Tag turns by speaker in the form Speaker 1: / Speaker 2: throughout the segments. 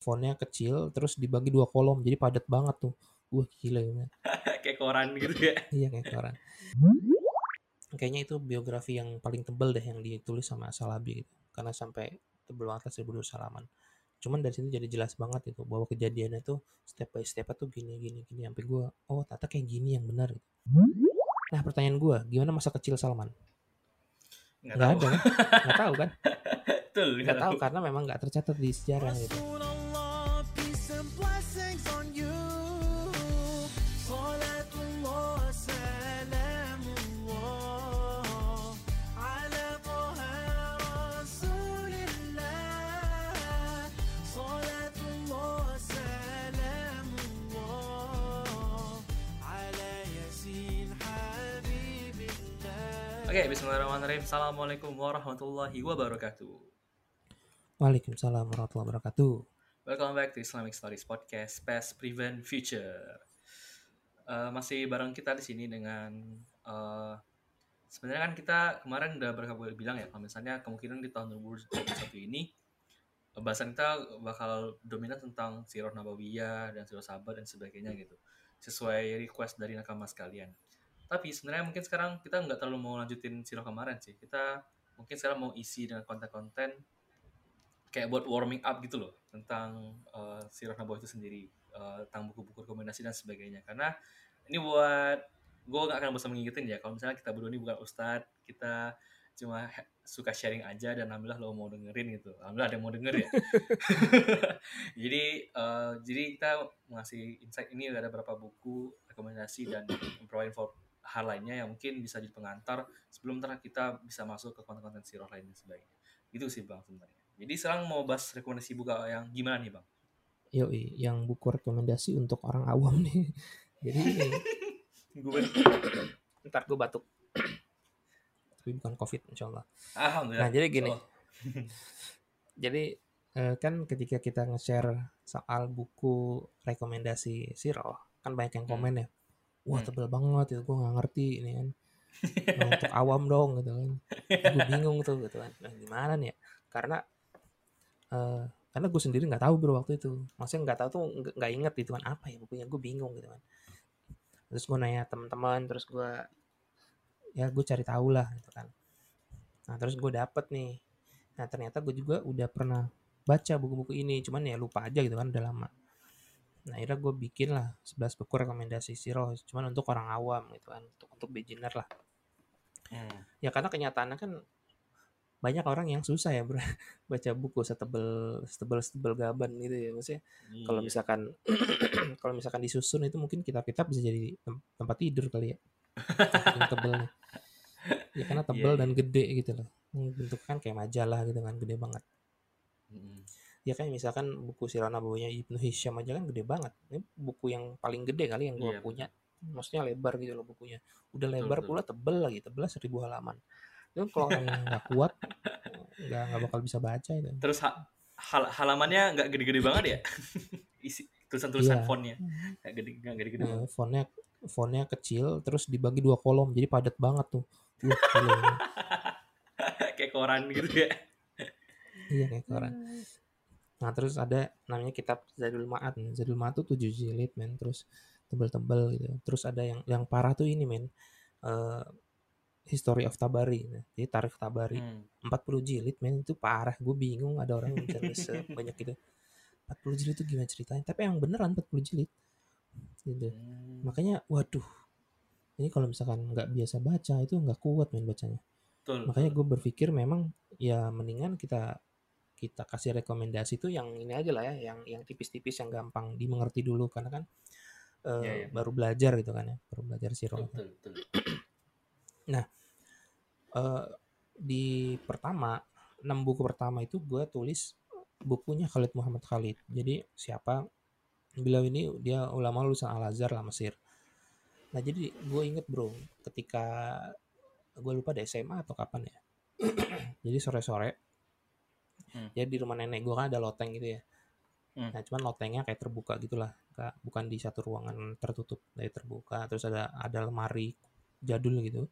Speaker 1: fontnya kecil terus dibagi dua kolom jadi padat banget tuh. Wah gila ya
Speaker 2: kayak koran gitu ya.
Speaker 1: Iya kayak koran. Kayaknya itu biografi yang paling tebel deh yang ditulis sama Salabi gitu. Karena sampai tebel banget lah 1200 halaman cuman dari sini jadi jelas banget itu bahwa kejadiannya tuh step by step tuh gini gini gini. Sampai gue oh tata kayak gini yang benar gitu. nah pertanyaan gue gimana masa kecil Salman?
Speaker 2: Nggak
Speaker 1: nggak
Speaker 2: tahu.
Speaker 1: ada kan? Nggak tahu kan?
Speaker 2: Betul
Speaker 1: nggak tahu. karena memang nggak tercatat di sejarah gitu
Speaker 2: Oke Bismillahirrahmanirrahim Assalamualaikum warahmatullahi wabarakatuh
Speaker 1: Waalaikumsalam warahmatullahi wabarakatuh
Speaker 2: Welcome back to Islamic Stories Podcast Past Prevent Future. Eh, masih bareng kita di sini dengan eh, sebenarnya kan kita kemarin udah berkali bilang ya kalau misalnya kemungkinan di tahun 2021 ini bahasan kita bakal dominan tentang sirah nabawiyah dan sirah sabar dan sebagainya gitu sesuai request dari nakama sekalian. Tapi sebenarnya mungkin sekarang kita nggak terlalu mau lanjutin sirah kemarin sih. Kita mungkin sekarang mau isi dengan konten-konten kayak buat warming up gitu loh tentang uh, sirah nabawah itu sendiri uh, tentang buku-buku rekomendasi dan sebagainya. Karena ini buat gue gak akan bosan mengingetin ya kalau misalnya kita berdua ini bukan ustadz kita cuma suka sharing aja dan alhamdulillah lo mau dengerin gitu. Alhamdulillah ada yang mau denger ya. Jadi uh, jadi kita ngasih insight ini ada beberapa buku rekomendasi dan provide info hal lainnya yang mungkin bisa jadi pengantar sebelum ntar kita bisa masuk ke konten-konten sirah lain dan sebagainya itu sih bang sebenarnya jadi sekarang mau bahas rekomendasi buku yang gimana nih bang?
Speaker 1: Yoi, yang buku rekomendasi untuk orang awam nih. Jadi
Speaker 2: Gue
Speaker 1: ntar gue batuk. Tapi bukan covid insya Allah.
Speaker 2: Alhamdulillah.
Speaker 1: Nah jadi gini,
Speaker 2: Oh,
Speaker 1: jadi eh, kan ketika kita nge-share soal buku rekomendasi Siro, kan banyak yang
Speaker 2: Hmm.
Speaker 1: komen ya. Wah
Speaker 2: Hmm.
Speaker 1: tebel banget itu gue nggak ngerti ini kan. Nah, untuk awam dong gitu kan. Gue bingung tuh gitu kan. Nah, gimana nih ya? Karena eh, karena gue sendiri nggak tahu bro waktu itu. Maksudnya nggak tahu tuh nggak- nggak inget itu kan apa ya bukunya. Gue bingung gitu kan. Terus gue nanya teman-teman, terus gue ya gue cari tahu lah gitu kan. Nah terus gue dapet nih. Nah ternyata gue juga udah pernah baca buku-buku ini, cuman ya lupa aja gitu kan udah lama. Nah akhirnya gue bikin lah 11 buku rekomendasi Siro, cuman untuk orang awam gitu kan, untuk untuk beginner lah.
Speaker 2: hmm.
Speaker 1: Ya karena kenyataannya kan banyak orang yang susah ya bro, baca buku setebel setebel setebel gaban gitu ya maksudnya kalau
Speaker 2: Iya.
Speaker 1: misalkan kalau misalkan disusun itu mungkin kitab-kitab bisa jadi tem- tempat tidur kali ya saking tebelnya ya karena tebel
Speaker 2: Iya,
Speaker 1: dan gede gitu loh Hmm, bentuk kan kayak majalah gitu kan gede banget
Speaker 2: Mm.
Speaker 1: Ya kan misalkan buku Sirah Nabawiyah Ibnu Hisham aja kan gede banget ini buku yang paling gede kali yang gue
Speaker 2: Iya,
Speaker 1: punya maksudnya lebar gitu loh bukunya udah lebar
Speaker 2: betul.
Speaker 1: pula tebel lagi tebel seribu halaman itu kalau orang yang nggak kuat nggak nggak bakal bisa baca itu
Speaker 2: Terus ha- hal- halamannya nggak gede-gede banget ya? Isi tulisan-tulisan
Speaker 1: Iya.
Speaker 2: fontnya nggak gede nggak gede-gede
Speaker 1: Nah,
Speaker 2: banget.
Speaker 1: fontnya fontnya kecil terus dibagi dua kolom jadi padat banget tuh.
Speaker 2: Kayak koran gitu ya.
Speaker 1: iya kayak koran nah terus ada namanya kitab Zadul Ma'ad. Nih. Zadul Ma'ad tuh 7 jilid men terus tebel-tebel gitu. Terus ada yang yang parah tuh ini men Eh, History of Tabari. Nah, jadi tarikh Tabari.
Speaker 2: Hmm.
Speaker 1: 40 jilid men itu parah. Gue bingung ada orang yang bisa sebanyak itu. 40 jilid itu gimana ceritanya? Tapi emang beneran 40 jilid. Gitu.
Speaker 2: Hmm.
Speaker 1: makanya waduh ini kalau misalkan nggak biasa baca itu nggak kuat main bacanya.
Speaker 2: Betul.
Speaker 1: makanya gue berpikir memang ya mendingan kita kita kasih rekomendasi itu yang ini aja lah ya yang yang tipis-tipis yang gampang dimengerti dulu. Karena kan eh,
Speaker 2: Iya, iya.
Speaker 1: baru belajar gitu kan ya baru belajar
Speaker 2: betul, betul, betul.
Speaker 1: Eh, di pertama enam buku pertama itu gue tulis bukunya Khalid Muhammad Khalid. Jadi siapa beliau ini dia ulama lulusan Al Azhar lah Mesir. Nah jadi gue inget bro ketika gue lupa deh SMA atau kapan ya. Jadi sore sore
Speaker 2: Hmm.
Speaker 1: ya di rumah nenek gue kan ada loteng gitu ya
Speaker 2: Hmm.
Speaker 1: nah cuman lotengnya kayak terbuka gitulah Nggak- bukan di satu ruangan tertutup dari terbuka terus ada ada lemari jadul gitu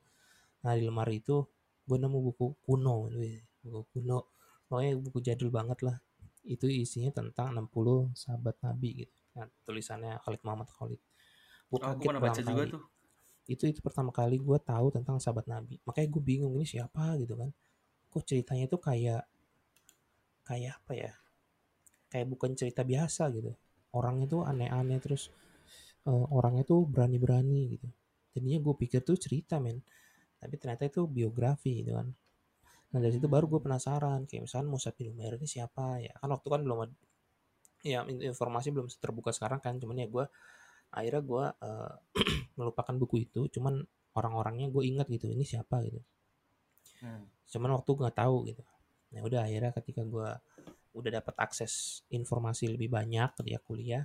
Speaker 1: nah di lemari itu gue nemu buku kuno wih, buku kuno pokoknya buku jadul banget lah itu isinya tentang 60 sahabat Nabi gitu. Nah, tulisannya Khalid Muhammad Khalid. Gue
Speaker 2: Oh,
Speaker 1: kaget
Speaker 2: baca juga tuh.
Speaker 1: Itu itu pertama kali gue tahu tentang sahabat Nabi. Makanya gue bingung ini siapa gitu kan. Kok ceritanya tuh kayak kayak apa ya? Kayak bukan cerita biasa gitu. Orangnya tuh aneh-aneh terus eh, orangnya tuh berani-berani gitu. Jadinya gue pikir tuh cerita men. Tapi ternyata itu biografi gitu kan. Nah dari situ baru gue penasaran kayak misalnya Musa bin Umair ini siapa ya kan waktu kan belum ada ya in- informasi belum terbuka sekarang kan cuman ya gue akhirnya gue eh, melupakan buku itu cuman orang-orangnya gue ingat gitu ini siapa gitu
Speaker 2: Hmm.
Speaker 1: cuman waktu nggak tahu gitu ya udah akhirnya ketika gue udah dapat akses informasi lebih banyak ketika kuliah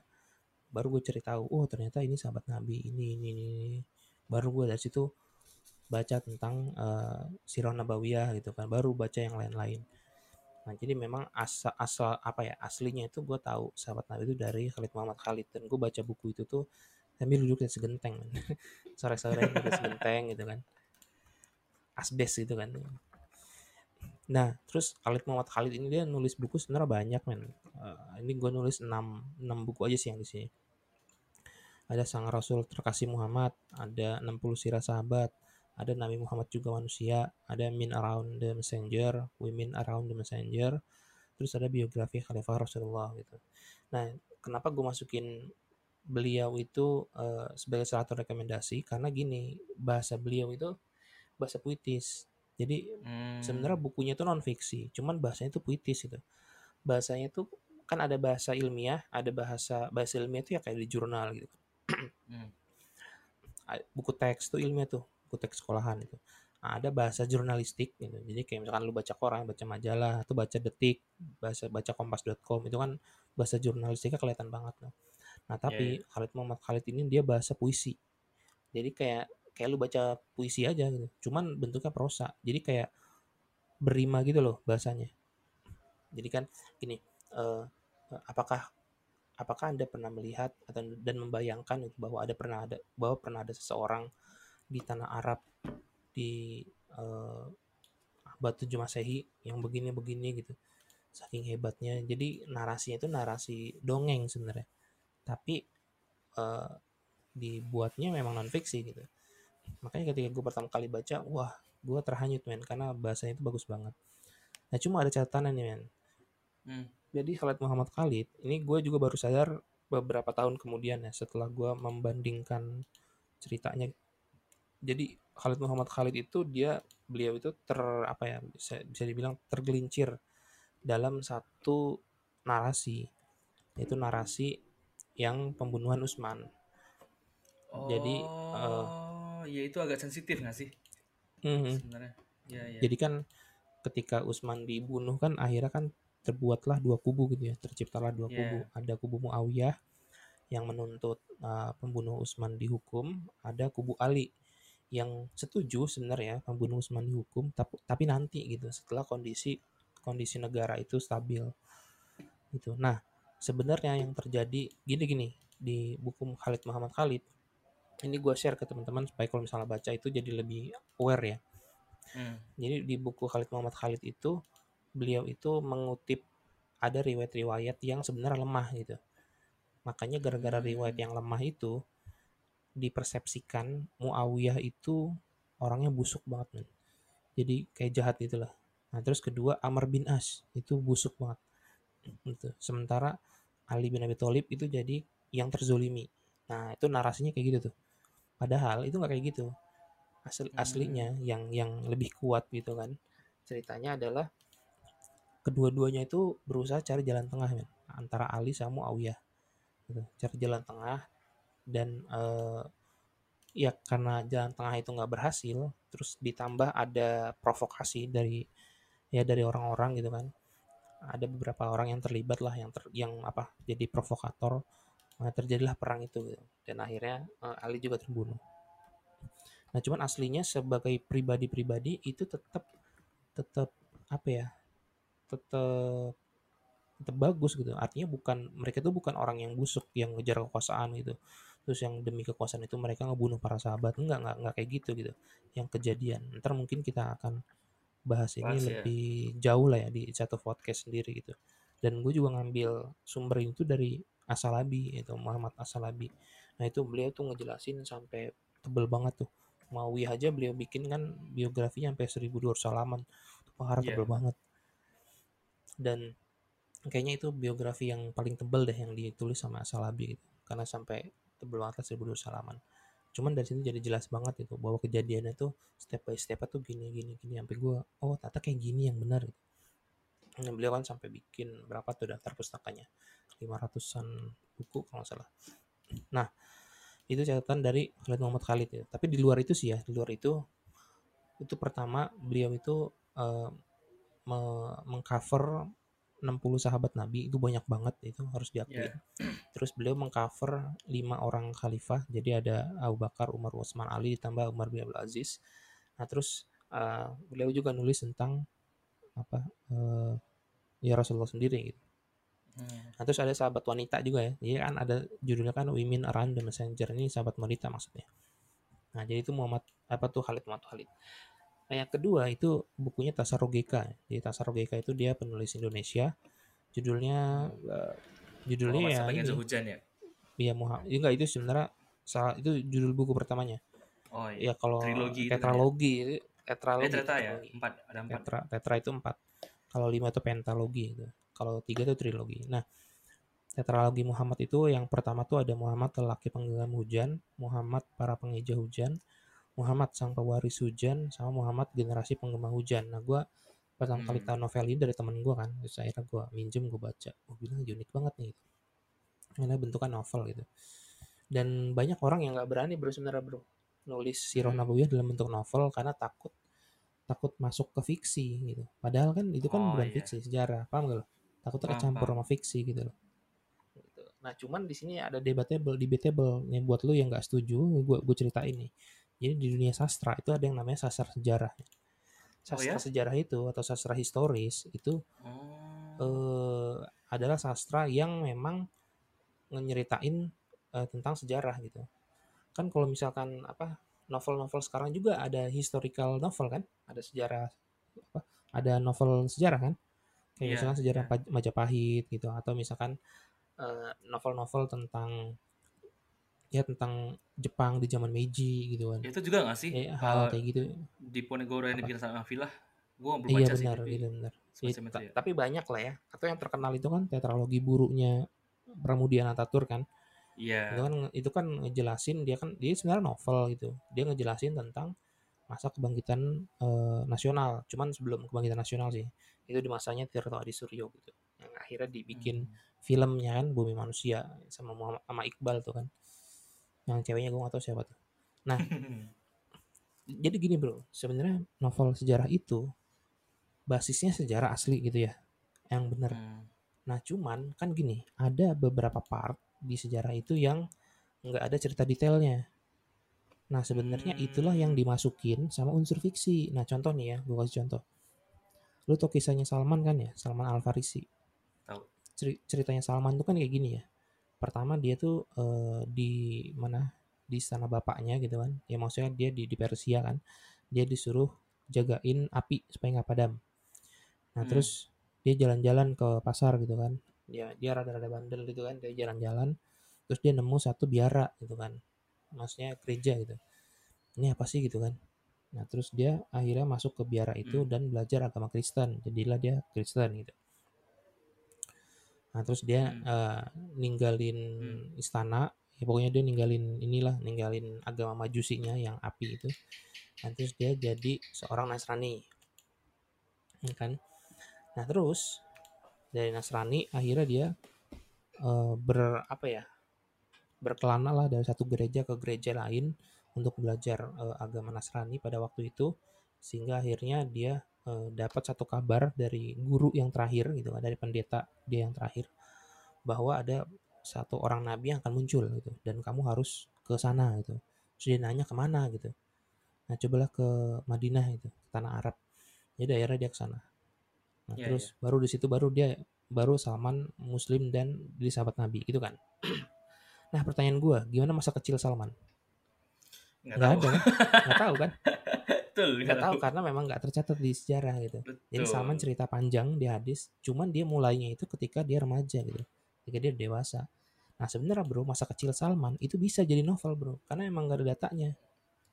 Speaker 1: baru gue cari tahu oh ternyata ini sahabat nabi ini ini ini, baru gue dari situ baca tentang eh, sirah nabawiyah gitu kan baru baca yang lain-lain. Nah jadi memang asal asal apa ya aslinya itu gue tahu sahabat nabi itu dari Khalid Muhammad Khalid dan gue baca buku itu tuh sambil duduk di segenteng sore-sore di segenteng gitu kan. Asbes gitu kan Nah, terus Khalid Muhammad Khalid ini dia nulis buku sebenarnya banyak men. Eh, ini gue nulis 6, 6 buku aja sih yang di sini. Ada Sang Rasul Terkasih Muhammad, ada 60 Sirah Sahabat, ada Nabi Muhammad juga manusia, ada Min Around the Messenger, Women Around the Messenger, terus ada biografi Khalifah Rasulullah gitu. Nah, kenapa gue masukin beliau itu eh, sebagai salah satu rekomendasi? Karena gini, bahasa beliau itu bahasa puitis. Jadi
Speaker 2: Hmm.
Speaker 1: sebenarnya bukunya itu non fiksi cuman bahasanya itu puitis gitu bahasanya itu kan ada bahasa ilmiah ada bahasa bahasa ilmiah itu ya kayak di jurnal gitu
Speaker 2: Hmm.
Speaker 1: Buku teks tuh ilmiah tuh buku teks sekolahan itu Nah, ada bahasa jurnalistik gitu jadi kayak misalkan lu baca koran baca majalah atau baca detik bahasa baca kompas.com itu kan bahasa jurnalistiknya kelihatan banget loh. nah tapi Khalid Muhammad Khalid ini dia bahasa puisi jadi kayak kayak lu baca puisi aja gitu. Cuman bentuknya prosa. Jadi kayak berima gitu loh bahasanya. Jadi kan gini eh, apakah apakah anda pernah melihat atau dan membayangkan gitu bahwa ada pernah ada bahwa pernah ada seseorang di tanah Arab di eh, abad 7 Masehi yang begini-begini gitu saking hebatnya. Jadi narasinya itu narasi dongeng sebenarnya. Tapi eh, dibuatnya memang non fiksi gitu makanya ketika gue pertama kali baca wah gue terhanyut men karena bahasanya itu bagus banget. Nah cuma ada catatannya nih men.
Speaker 2: Hmm.
Speaker 1: jadi Khalid Muhammad Khalid ini gue juga baru sadar beberapa tahun kemudian ya setelah gue membandingkan ceritanya. Jadi Khalid Muhammad Khalid itu dia beliau itu ter apa ya bisa, bisa dibilang tergelincir dalam satu narasi yaitu narasi yang pembunuhan Utsman Jadi, eh,
Speaker 2: Oh, ya itu agak sensitif nggak sih
Speaker 1: Mhm.
Speaker 2: sebenarnya? Ya, ya.
Speaker 1: Jadi kan ketika Utsman dibunuh kan akhirnya kan terbuatlah dua kubu gitu ya, terciptalah dua
Speaker 2: Iya.
Speaker 1: kubu. Ada kubu Muawiyah yang menuntut uh, pembunuh Utsman dihukum, ada kubu Ali yang setuju sebenarnya pembunuh Utsman dihukum, tapi tapi nanti gitu setelah kondisi kondisi negara itu stabil. Gitu. Nah, sebenarnya yang terjadi gini-gini di buku Khalid Muhammad Khalid ini gue share ke teman-teman supaya kalau misalnya baca itu jadi lebih aware ya.
Speaker 2: Hmm.
Speaker 1: Jadi di buku Khalid Muhammad Khalid itu beliau itu mengutip ada riwayat-riwayat yang sebenarnya lemah gitu. Makanya gara-gara
Speaker 2: Hmm.
Speaker 1: riwayat yang lemah itu dipersepsikan Muawiyah itu orangnya busuk banget men. Jadi kayak jahat gitu lah. Nah terus kedua Amr bin As itu busuk banget. Gitu. Sementara Ali bin Abi Thalib itu jadi yang terzolimi. Nah itu narasinya kayak gitu tuh. Padahal itu nggak kayak gitu. Asli,
Speaker 2: Hmm.
Speaker 1: aslinya yang yang lebih kuat gitu kan. Ceritanya adalah kedua-duanya itu berusaha cari jalan tengah men. antara Ali sama Muawiyah. Gitu. Cari jalan tengah dan eh, ya karena jalan tengah itu nggak berhasil, terus ditambah ada provokasi dari ya dari orang-orang gitu kan. Ada beberapa orang yang terlibat lah yang ter, yang apa jadi provokator. Nah, terjadilah perang itu gitu. Dan akhirnya eh, Ali juga terbunuh. Nah, cuman aslinya sebagai pribadi-pribadi itu tetap tetap apa ya? Tetap tetap bagus gitu. Artinya bukan mereka itu bukan orang yang busuk yang ngejar kekuasaan gitu. Terus yang demi kekuasaan itu mereka ngebunuh para sahabat. Enggak, enggak, enggak kayak gitu gitu. Yang kejadian. Ntar mungkin kita akan bahas ini
Speaker 2: Bahas ya.
Speaker 1: lebih jauh lah ya di satu podcast sendiri gitu. dan gue juga ngambil sumber itu dari Asalabi itu Muhammad Asalabi nah itu beliau tuh ngejelasin sampai tebel banget tuh. Mawi aja beliau bikin kan biografinya sampai 1200 halaman. Itu parah
Speaker 2: Iya.
Speaker 1: tebel banget. Dan kayaknya itu biografi yang paling tebel deh yang ditulis sama Asalabi gitu. Karena sampai tebel banget lah 1200 halaman. Cuman dari sini jadi jelas banget itu bahwa kejadiannya tuh step by step tuh gini gini gini. Sampai gue oh ternyata kayak gini yang benar gitu. Nah, beliau kan sampai bikin berapa tuh daftar pustakanya? 500-an buku kalau nggak salah. Nah itu catatan dari Khalid Muhammad Khalid ya. Tapi di luar itu sih ya di luar itu itu pertama beliau itu eh, me- mengcover 60 sahabat Nabi itu banyak banget itu harus diakui.
Speaker 2: Iya.
Speaker 1: terus beliau mengcover lima orang khalifah jadi ada Abu Bakar Umar Utsman Ali ditambah Umar bin Abdul Aziz. Nah terus eh, beliau juga nulis tentang apa eh, ya Rasulullah sendiri gitu
Speaker 2: Hmm.
Speaker 1: Nah, terus ada sahabat wanita juga ya. Jadi kan ada judulnya kan Women Around the Messenger ini sahabat wanita maksudnya. Nah, jadi itu Muhammad apa tuh Khalid Muhammad Khalid. Nah, yang kedua itu bukunya Tasarogeka. Jadi Tasarogeka itu dia penulis Indonesia. Judulnya eh, judulnya
Speaker 2: Muhammad
Speaker 1: ya ini.
Speaker 2: hujan ya
Speaker 1: Iya Muhammad. Ya, enggak itu sebenarnya salah itu judul buku pertamanya.
Speaker 2: oh iya
Speaker 1: Ya kalau
Speaker 2: Trilogi itu kan ya?
Speaker 1: Tetralogi, tetralogi.
Speaker 2: eh ternyata ya empat ada empat
Speaker 1: Tetra, tetra itu empat. Kalau lima itu pentalogi itu. Kalau tiga itu trilogi. Nah, tetralogi Muhammad itu yang pertama tuh ada Muhammad lelaki penggenggam hujan, Muhammad para pengeja hujan, Muhammad sang pewaris hujan, sama Muhammad generasi penggema hujan. Nah, gua pertama kali
Speaker 2: Hmm.
Speaker 1: tahu novel ini dari temen gua kan, terus akhirnya gua minjem, gua baca. Gua bilang unik banget nih. Gitu. Karena bentukan novel gitu. Dan banyak orang yang nggak berani bro sebenarnya bro nulis sirah
Speaker 2: Hmm.
Speaker 1: nabawiyah dalam bentuk novel karena takut takut masuk ke fiksi gitu. Padahal kan itu kan
Speaker 2: Oh,
Speaker 1: bukan
Speaker 2: iya.
Speaker 1: fiksi sejarah, paham gak lo? Kecampur
Speaker 2: paham.
Speaker 1: sama fiksi gitu loh. Gitu. Nah cuman di sini ada debatable, debatable nih buat lu yang nggak setuju, gue gue ceritain nih. Jadi di dunia sastra itu ada yang namanya sastra sejarah. Sastra
Speaker 2: ya?
Speaker 1: sejarah itu atau sastra historis itu
Speaker 2: oh
Speaker 1: eh, adalah sastra yang memang nyeritain eh, tentang sejarah gitu. Kan kalau misalkan apa novel-novel sekarang juga ada historical novel kan, ada sejarah apa, ada novel sejarah kan, kayak
Speaker 2: Iya,
Speaker 1: misalkan sejarah
Speaker 2: iya.
Speaker 1: Majapahit gitu, atau misalkan eh, novel-novel tentang ya tentang Jepang di zaman Meiji gitu kan.
Speaker 2: itu juga nggak sih
Speaker 1: Ya, hal
Speaker 2: Eh,
Speaker 1: kayak gitu.
Speaker 2: di Ponegoro yang dibikin sama Villa gue belum
Speaker 1: Iya
Speaker 2: baca sih
Speaker 1: benar,
Speaker 2: tapi
Speaker 1: gitu benar. ta-
Speaker 2: ya
Speaker 1: tapi banyak lah ya. Atau yang terkenal itu kan tetralogi burunya Pramudia Ataturk kan.
Speaker 2: Iya
Speaker 1: Itu kan itu kan ngejelasin dia kan dia sebenarnya novel gitu. Dia ngejelasin tentang masa kebangkitan eh, nasional. Cuman sebelum kebangkitan nasional sih. Itu di masanya Tirto Adi Suryo gitu. Yang akhirnya dibikin
Speaker 2: Hmm.
Speaker 1: filmnya kan Bumi Manusia sama Muhammad, sama Iqbal tuh kan. Yang ceweknya gue gak tahu siapa tuh. Jadi gini bro, sebenarnya novel sejarah itu basisnya sejarah asli gitu ya. Yang benar.
Speaker 2: Hmm.
Speaker 1: Nah, cuman kan gini, ada beberapa part di sejarah itu yang nggak ada cerita detailnya. Nah, sebenarnya itulah yang
Speaker 2: Hmm.
Speaker 1: dimasukin sama unsur fiksi. Nah, contoh nih ya, gue kasih contoh. Lu tau kisahnya Salman kan ya, Salman Al Farisi.
Speaker 2: Tahu.
Speaker 1: Ceri- ceritanya Salman tuh kan kayak gini ya. Pertama dia tuh eh, di mana? Di istana bapaknya gitu kan. Ya maksudnya dia di, di Persia kan. Dia disuruh jagain api supaya nggak padam. Nah,
Speaker 2: Hmm.
Speaker 1: terus dia jalan-jalan ke pasar gitu kan dia dia rada-rada bandel gitu kan dia jalan-jalan terus dia nemu satu biara gitu kan. Maksudnya gereja gitu. Ini apa sih gitu kan. Nah terus dia akhirnya masuk ke biara itu
Speaker 2: Hmm.
Speaker 1: dan belajar agama Kristen. Jadilah dia Kristen gitu. Nah terus dia
Speaker 2: Hmm.
Speaker 1: eh, ninggalin
Speaker 2: Hmm.
Speaker 1: istana. Ya pokoknya dia ninggalin inilah ninggalin agama majusinya yang api itu. Nah terus dia jadi seorang Nasrani. Ya kan. Nah terus dari Nasrani akhirnya dia eh, ber apa ya berkelana lah dari satu gereja ke gereja lain untuk belajar eh, agama Nasrani pada waktu itu sehingga akhirnya dia eh, dapat satu kabar dari guru yang terakhir gitu kan dari pendeta dia yang terakhir bahwa ada satu orang nabi yang akan muncul gitu dan kamu harus ke sana gitu. Terus nanya ke mana gitu. Nah cobalah ke Madinah itu tanah Arab. Jadi akhirnya dia ke sana nah
Speaker 2: Iya,
Speaker 1: terus baru di situ baru dia baru Salman Muslim dan jadi sahabat Nabi gitu kan. Nah pertanyaan gua gimana masa kecil Salman?
Speaker 2: Nggak
Speaker 1: nggak
Speaker 2: tahu.
Speaker 1: ada kan? Nggak tahu kan?
Speaker 2: Betul
Speaker 1: nggak tahu karena memang nggak tercatat di sejarah gitu. Jadi
Speaker 2: Betul.
Speaker 1: Salman cerita panjang di hadis cuman dia mulainya itu ketika dia remaja gitu. Ketika dia dewasa. Nah sebenarnya bro masa kecil Salman itu bisa jadi novel bro. Karena emang gak ada datanya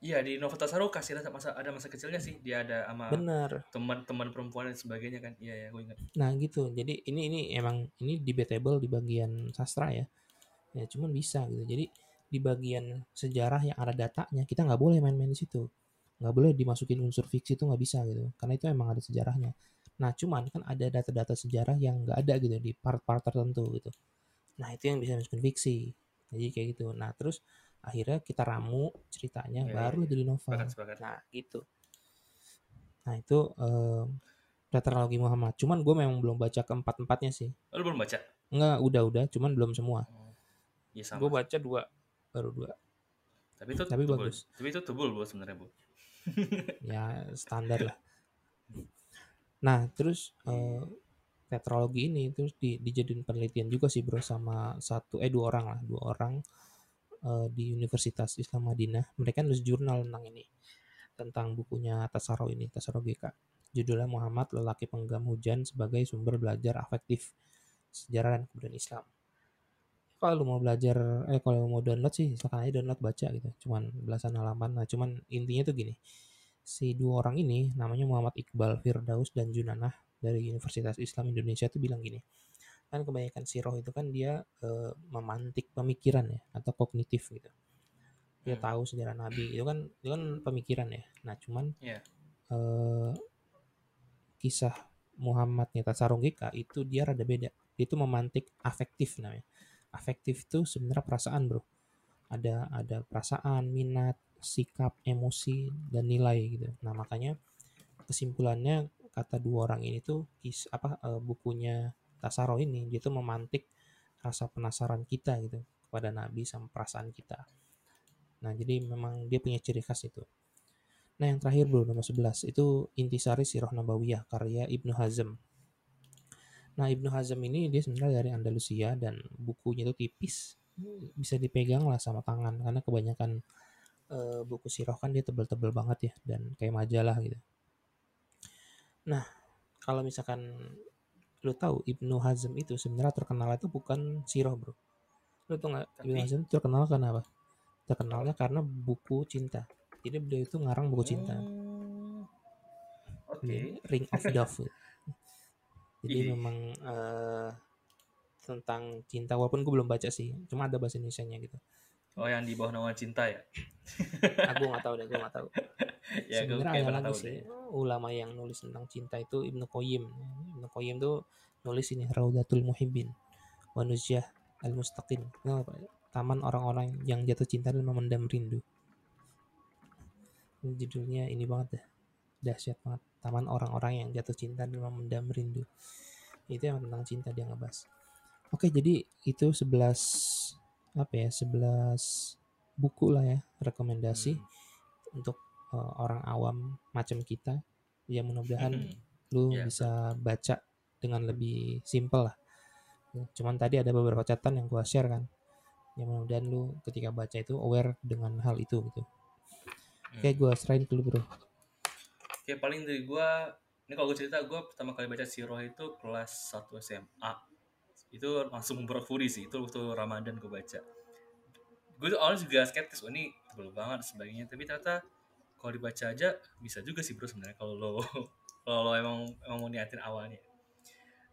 Speaker 2: Iya di Novel Tasaro kasih ada masa ada masa kecilnya sih dia ada sama
Speaker 1: bener
Speaker 2: teman-teman perempuan dan sebagainya kan iya ya gue ingat
Speaker 1: Nah gitu, jadi ini ini emang ini debatable di bagian sastra ya, ya cuman bisa gitu. Jadi di bagian sejarah yang ada datanya kita nggak boleh main-main di situ, nggak boleh dimasukin unsur fiksi itu nggak bisa gitu, karena itu emang ada sejarahnya. Nah cuman kan ada data-data sejarah yang nggak ada gitu di part-part tertentu gitu. Nah itu yang bisa masukin fiksi, jadi kayak gitu. Nah terus akhirnya kita ramu ceritanya
Speaker 2: Iya,
Speaker 1: baru
Speaker 2: iya,
Speaker 1: jadi novel.
Speaker 2: sepakat sepakat
Speaker 1: Nah gitu. Nah itu eh, tetralogi Muhammad. Cuman gue memang belum baca keempat-empatnya sih.
Speaker 2: Oh, lu belum baca
Speaker 1: Enggak, udah udah, cuman belum semua.
Speaker 2: oh. iya sama
Speaker 1: Gue baca dua, baru dua.
Speaker 2: tapi itu
Speaker 1: tapi
Speaker 2: tebul.
Speaker 1: bagus.
Speaker 2: tapi itu tebul bu sebenarnya bu
Speaker 1: Ya standar lah. Nah terus eh, tetralogi ini terus di, dijadiin penelitian juga sih bro sama satu eh dua orang lah dua orang eh, di Universitas Islam Madinah. Mereka nulis jurnal tentang ini tentang bukunya Tasaro ini Tasaro GK. Judulnya Muhammad lelaki penggam hujan sebagai sumber belajar afektif sejarah dan kebudayaan Islam. Kalau lu mau belajar, eh kalau mau download sih silakan aja download baca gitu. Cuman belasan halaman. Nah cuman intinya tuh gini. Si dua orang ini namanya Muhammad Iqbal Firdaus dan Junanah dari Universitas Islam Indonesia tuh bilang gini. Kan kebanyakan siroh itu kan dia eh, memantik pemikiran ya atau kognitif gitu. Dia
Speaker 2: Hmm.
Speaker 1: tahu sejarah Nabi itu kan itu kan pemikiran ya. Nah cuman
Speaker 2: Iya.
Speaker 1: eh, kisah Muhammadnya Tasarung GK itu dia rada beda. Itu memantik afektif namanya. Afektif itu sebenarnya perasaan bro. Ada ada perasaan, minat, sikap, emosi dan nilai gitu. Nah makanya kesimpulannya kata dua orang ini tuh kis apa eh, bukunya Tasaro ini dia tuh memantik rasa penasaran kita gitu kepada Nabi sama perasaan kita. Nah jadi memang dia punya ciri khas itu. Nah yang terakhir bro nomor 11 itu Intisari Sirah Nabawiyah karya Ibnu Hazm. Nah Ibnu Hazm ini dia sebenarnya dari Andalusia dan bukunya itu tipis bisa dipegang lah sama tangan karena kebanyakan eh, buku sirah kan dia tebel-tebel banget ya dan kayak majalah gitu. Nah kalau misalkan lu tahu Ibnu Hazm itu sebenarnya terkenal itu bukan sirah bro. Lu tau nggak Ibnu Hazm terkenal karena apa? Terkenalnya karena buku cinta. Jadi beliau itu ngarang buku cinta.
Speaker 2: Oke
Speaker 1: Ini Ring of Dove. Jadi
Speaker 2: Ih.
Speaker 1: memang eh, tentang cinta walaupun gue belum baca sih, cuma ada bahasa Indonesia-nya gitu.
Speaker 2: Oh yang di bawah naungan cinta ya
Speaker 1: Aku nggak tahu deh, gue nggak tahu.
Speaker 2: ya
Speaker 1: Sebenarnya ada lagi sih ulama yang nulis tentang cinta itu Ibnu Qayyim. Ibnu Qayyim tuh nulis ini Raudatul Muhibbin wa Nuzjah al Mustaqim. Nah? Taman orang-orang yang jatuh cinta dan memendam rindu. Ini Judulnya ini banget dah. Dahsyat banget. Taman orang-orang yang jatuh cinta dan memendam rindu. Itu yang tentang cinta dia ngebahas. Oke, jadi itu 11 apa ya? 11 buku lah ya rekomendasi
Speaker 2: Hmm.
Speaker 1: untuk uh, orang awam macam kita ya mudah-mudahan
Speaker 2: Hmm.
Speaker 1: lu
Speaker 2: Ya,
Speaker 1: bisa baca dengan lebih simpel lah Ya, cuman tadi ada beberapa catatan yang gua share kan ya mudah-mudahan lu ketika baca itu aware dengan hal itu gitu oke
Speaker 2: Hmm.
Speaker 1: gua serahin dulu bro
Speaker 2: Oke paling dari gua ini kalau gue cerita gue pertama kali baca Siroh itu kelas 1 SMA itu langsung berfuri sih itu waktu Ramadan gue baca. Gue tuh awalnya juga skeptis oh, ini tebel banget sebagainya. Tapi ternyata kalau dibaca aja bisa juga sih bro sebenarnya kalau lo kalau lo emang emang mau niatin awalnya.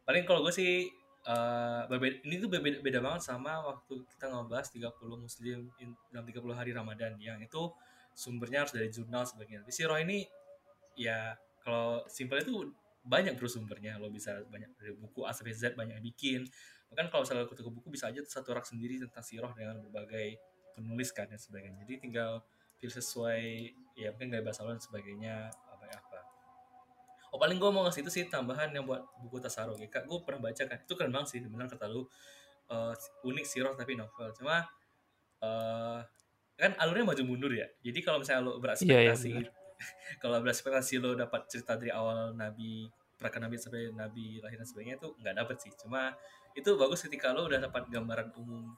Speaker 2: Paling kalau gue sih eh, berbeda, ini tuh beda, beda banget sama waktu kita ngebahas 30 muslim in- dalam 30 hari Ramadan yang itu sumbernya harus dari jurnal sebagainya. Tapi Siroh ini ya kalau simpel itu banyak bro sumbernya. Lo bisa banyak dari buku A sampai Z banyak yang bikin. Bahkan kalau misalnya ke buku bisa aja satu rak sendiri tentang siroh dengan berbagai penulis kan dan sebagainya. Jadi tinggal pilih sesuai ya mungkin gaya bahasa lo dan sebagainya apa apa. Oh paling gue mau ngasih itu sih tambahan yang buat buku Tasaro GK gue pernah baca kan. Itu keren banget sih benar kata lu eh, unik siroh tapi novel. Cuma eh kan alurnya maju mundur ya. Jadi kalau misalnya lo berekspektasi
Speaker 1: benar.
Speaker 2: kalau berekspektasi lo dapat cerita dari awal Nabi perakaran Nabi sampai Nabi lahir dan sebagainya itu nggak dapet sih. Cuma itu bagus ketika lo udah dapat gambaran umum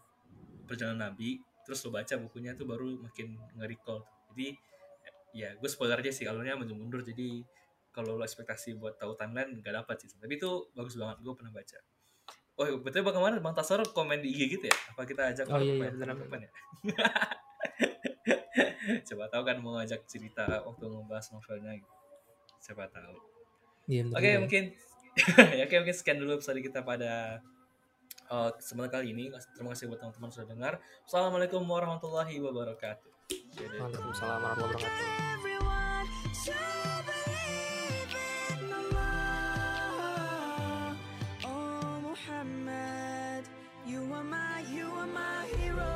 Speaker 2: perjalanan Nabi terus lo baca bukunya itu baru makin nge-recall. Jadi ya gue spoiler aja sih alurnya maju mundur. Jadi kalau lo ekspektasi buat tahu timeline nggak dapat sih. Tapi itu bagus banget gue pernah baca. Oh betul bang kemarin bang Tasor komen di IG gitu ya? Apa kita ajak
Speaker 1: Oh, iya, iya, bener,
Speaker 2: kapan ya coba tahu kan mau ngajak cerita waktu membahas novelnya gitu. siapa tahu
Speaker 1: iya, ya,
Speaker 2: oke
Speaker 1: okay, ya.
Speaker 2: mungkin ya oke okay, mungkin sekian dulu episode kita pada uh, kesempatan kali ini terima kasih buat teman-teman sudah dengar assalamualaikum warahmatullahi wabarakatuh
Speaker 1: Waalaikumsalam warahmatullahi wabarakatuh oh, You are my, you are my hero.